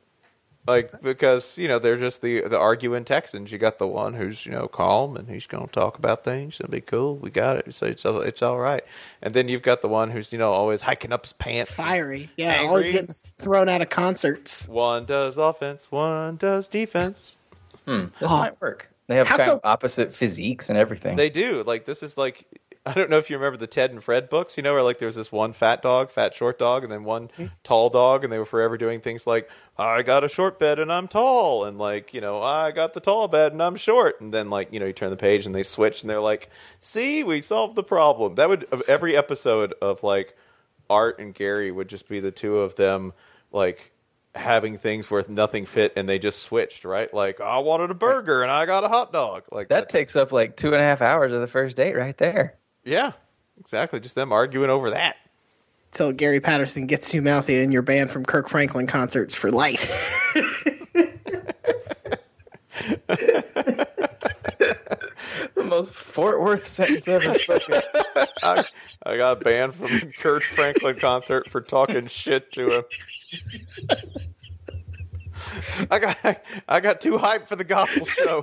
Like because you know they're just the the arguing Texans. You got the one who's you know calm and he's going to talk about things. It'll be cool. We got it. So it's all- it's all right. And then you've got the one who's you know always hiking up his pants. Fiery. Yeah, Angry. always getting thrown out of concerts. One does offense. One does defense. Hmm, This Oh. might work. They have How kind come- of opposite physiques and everything. They do. Like this is like I don't know if you remember the Ted and Fred books. You know where like there's this one fat dog, fat short dog, and then one hmm. tall dog, and they were forever doing things like I got a short bed and I'm tall, and like you know I got the tall bed and I'm short, and then like you know you turn the page and they switch and they're like, see, we solved the problem. That would of every episode of like Art and Gary would just be the two of them like having things where nothing fit and they just switched right like i wanted a burger and i got a hot dog like that takes up like two and a half hours of the first date right there. Yeah, exactly. Just them arguing over that. Till Gary Patterson gets too mouthy and you're banned from Kirk Franklin concerts for life. The most Fort Worth sentence ever spoken. I, I got banned from a Kirk Franklin concert for talking shit to him. I got I got too hyped for the gospel show.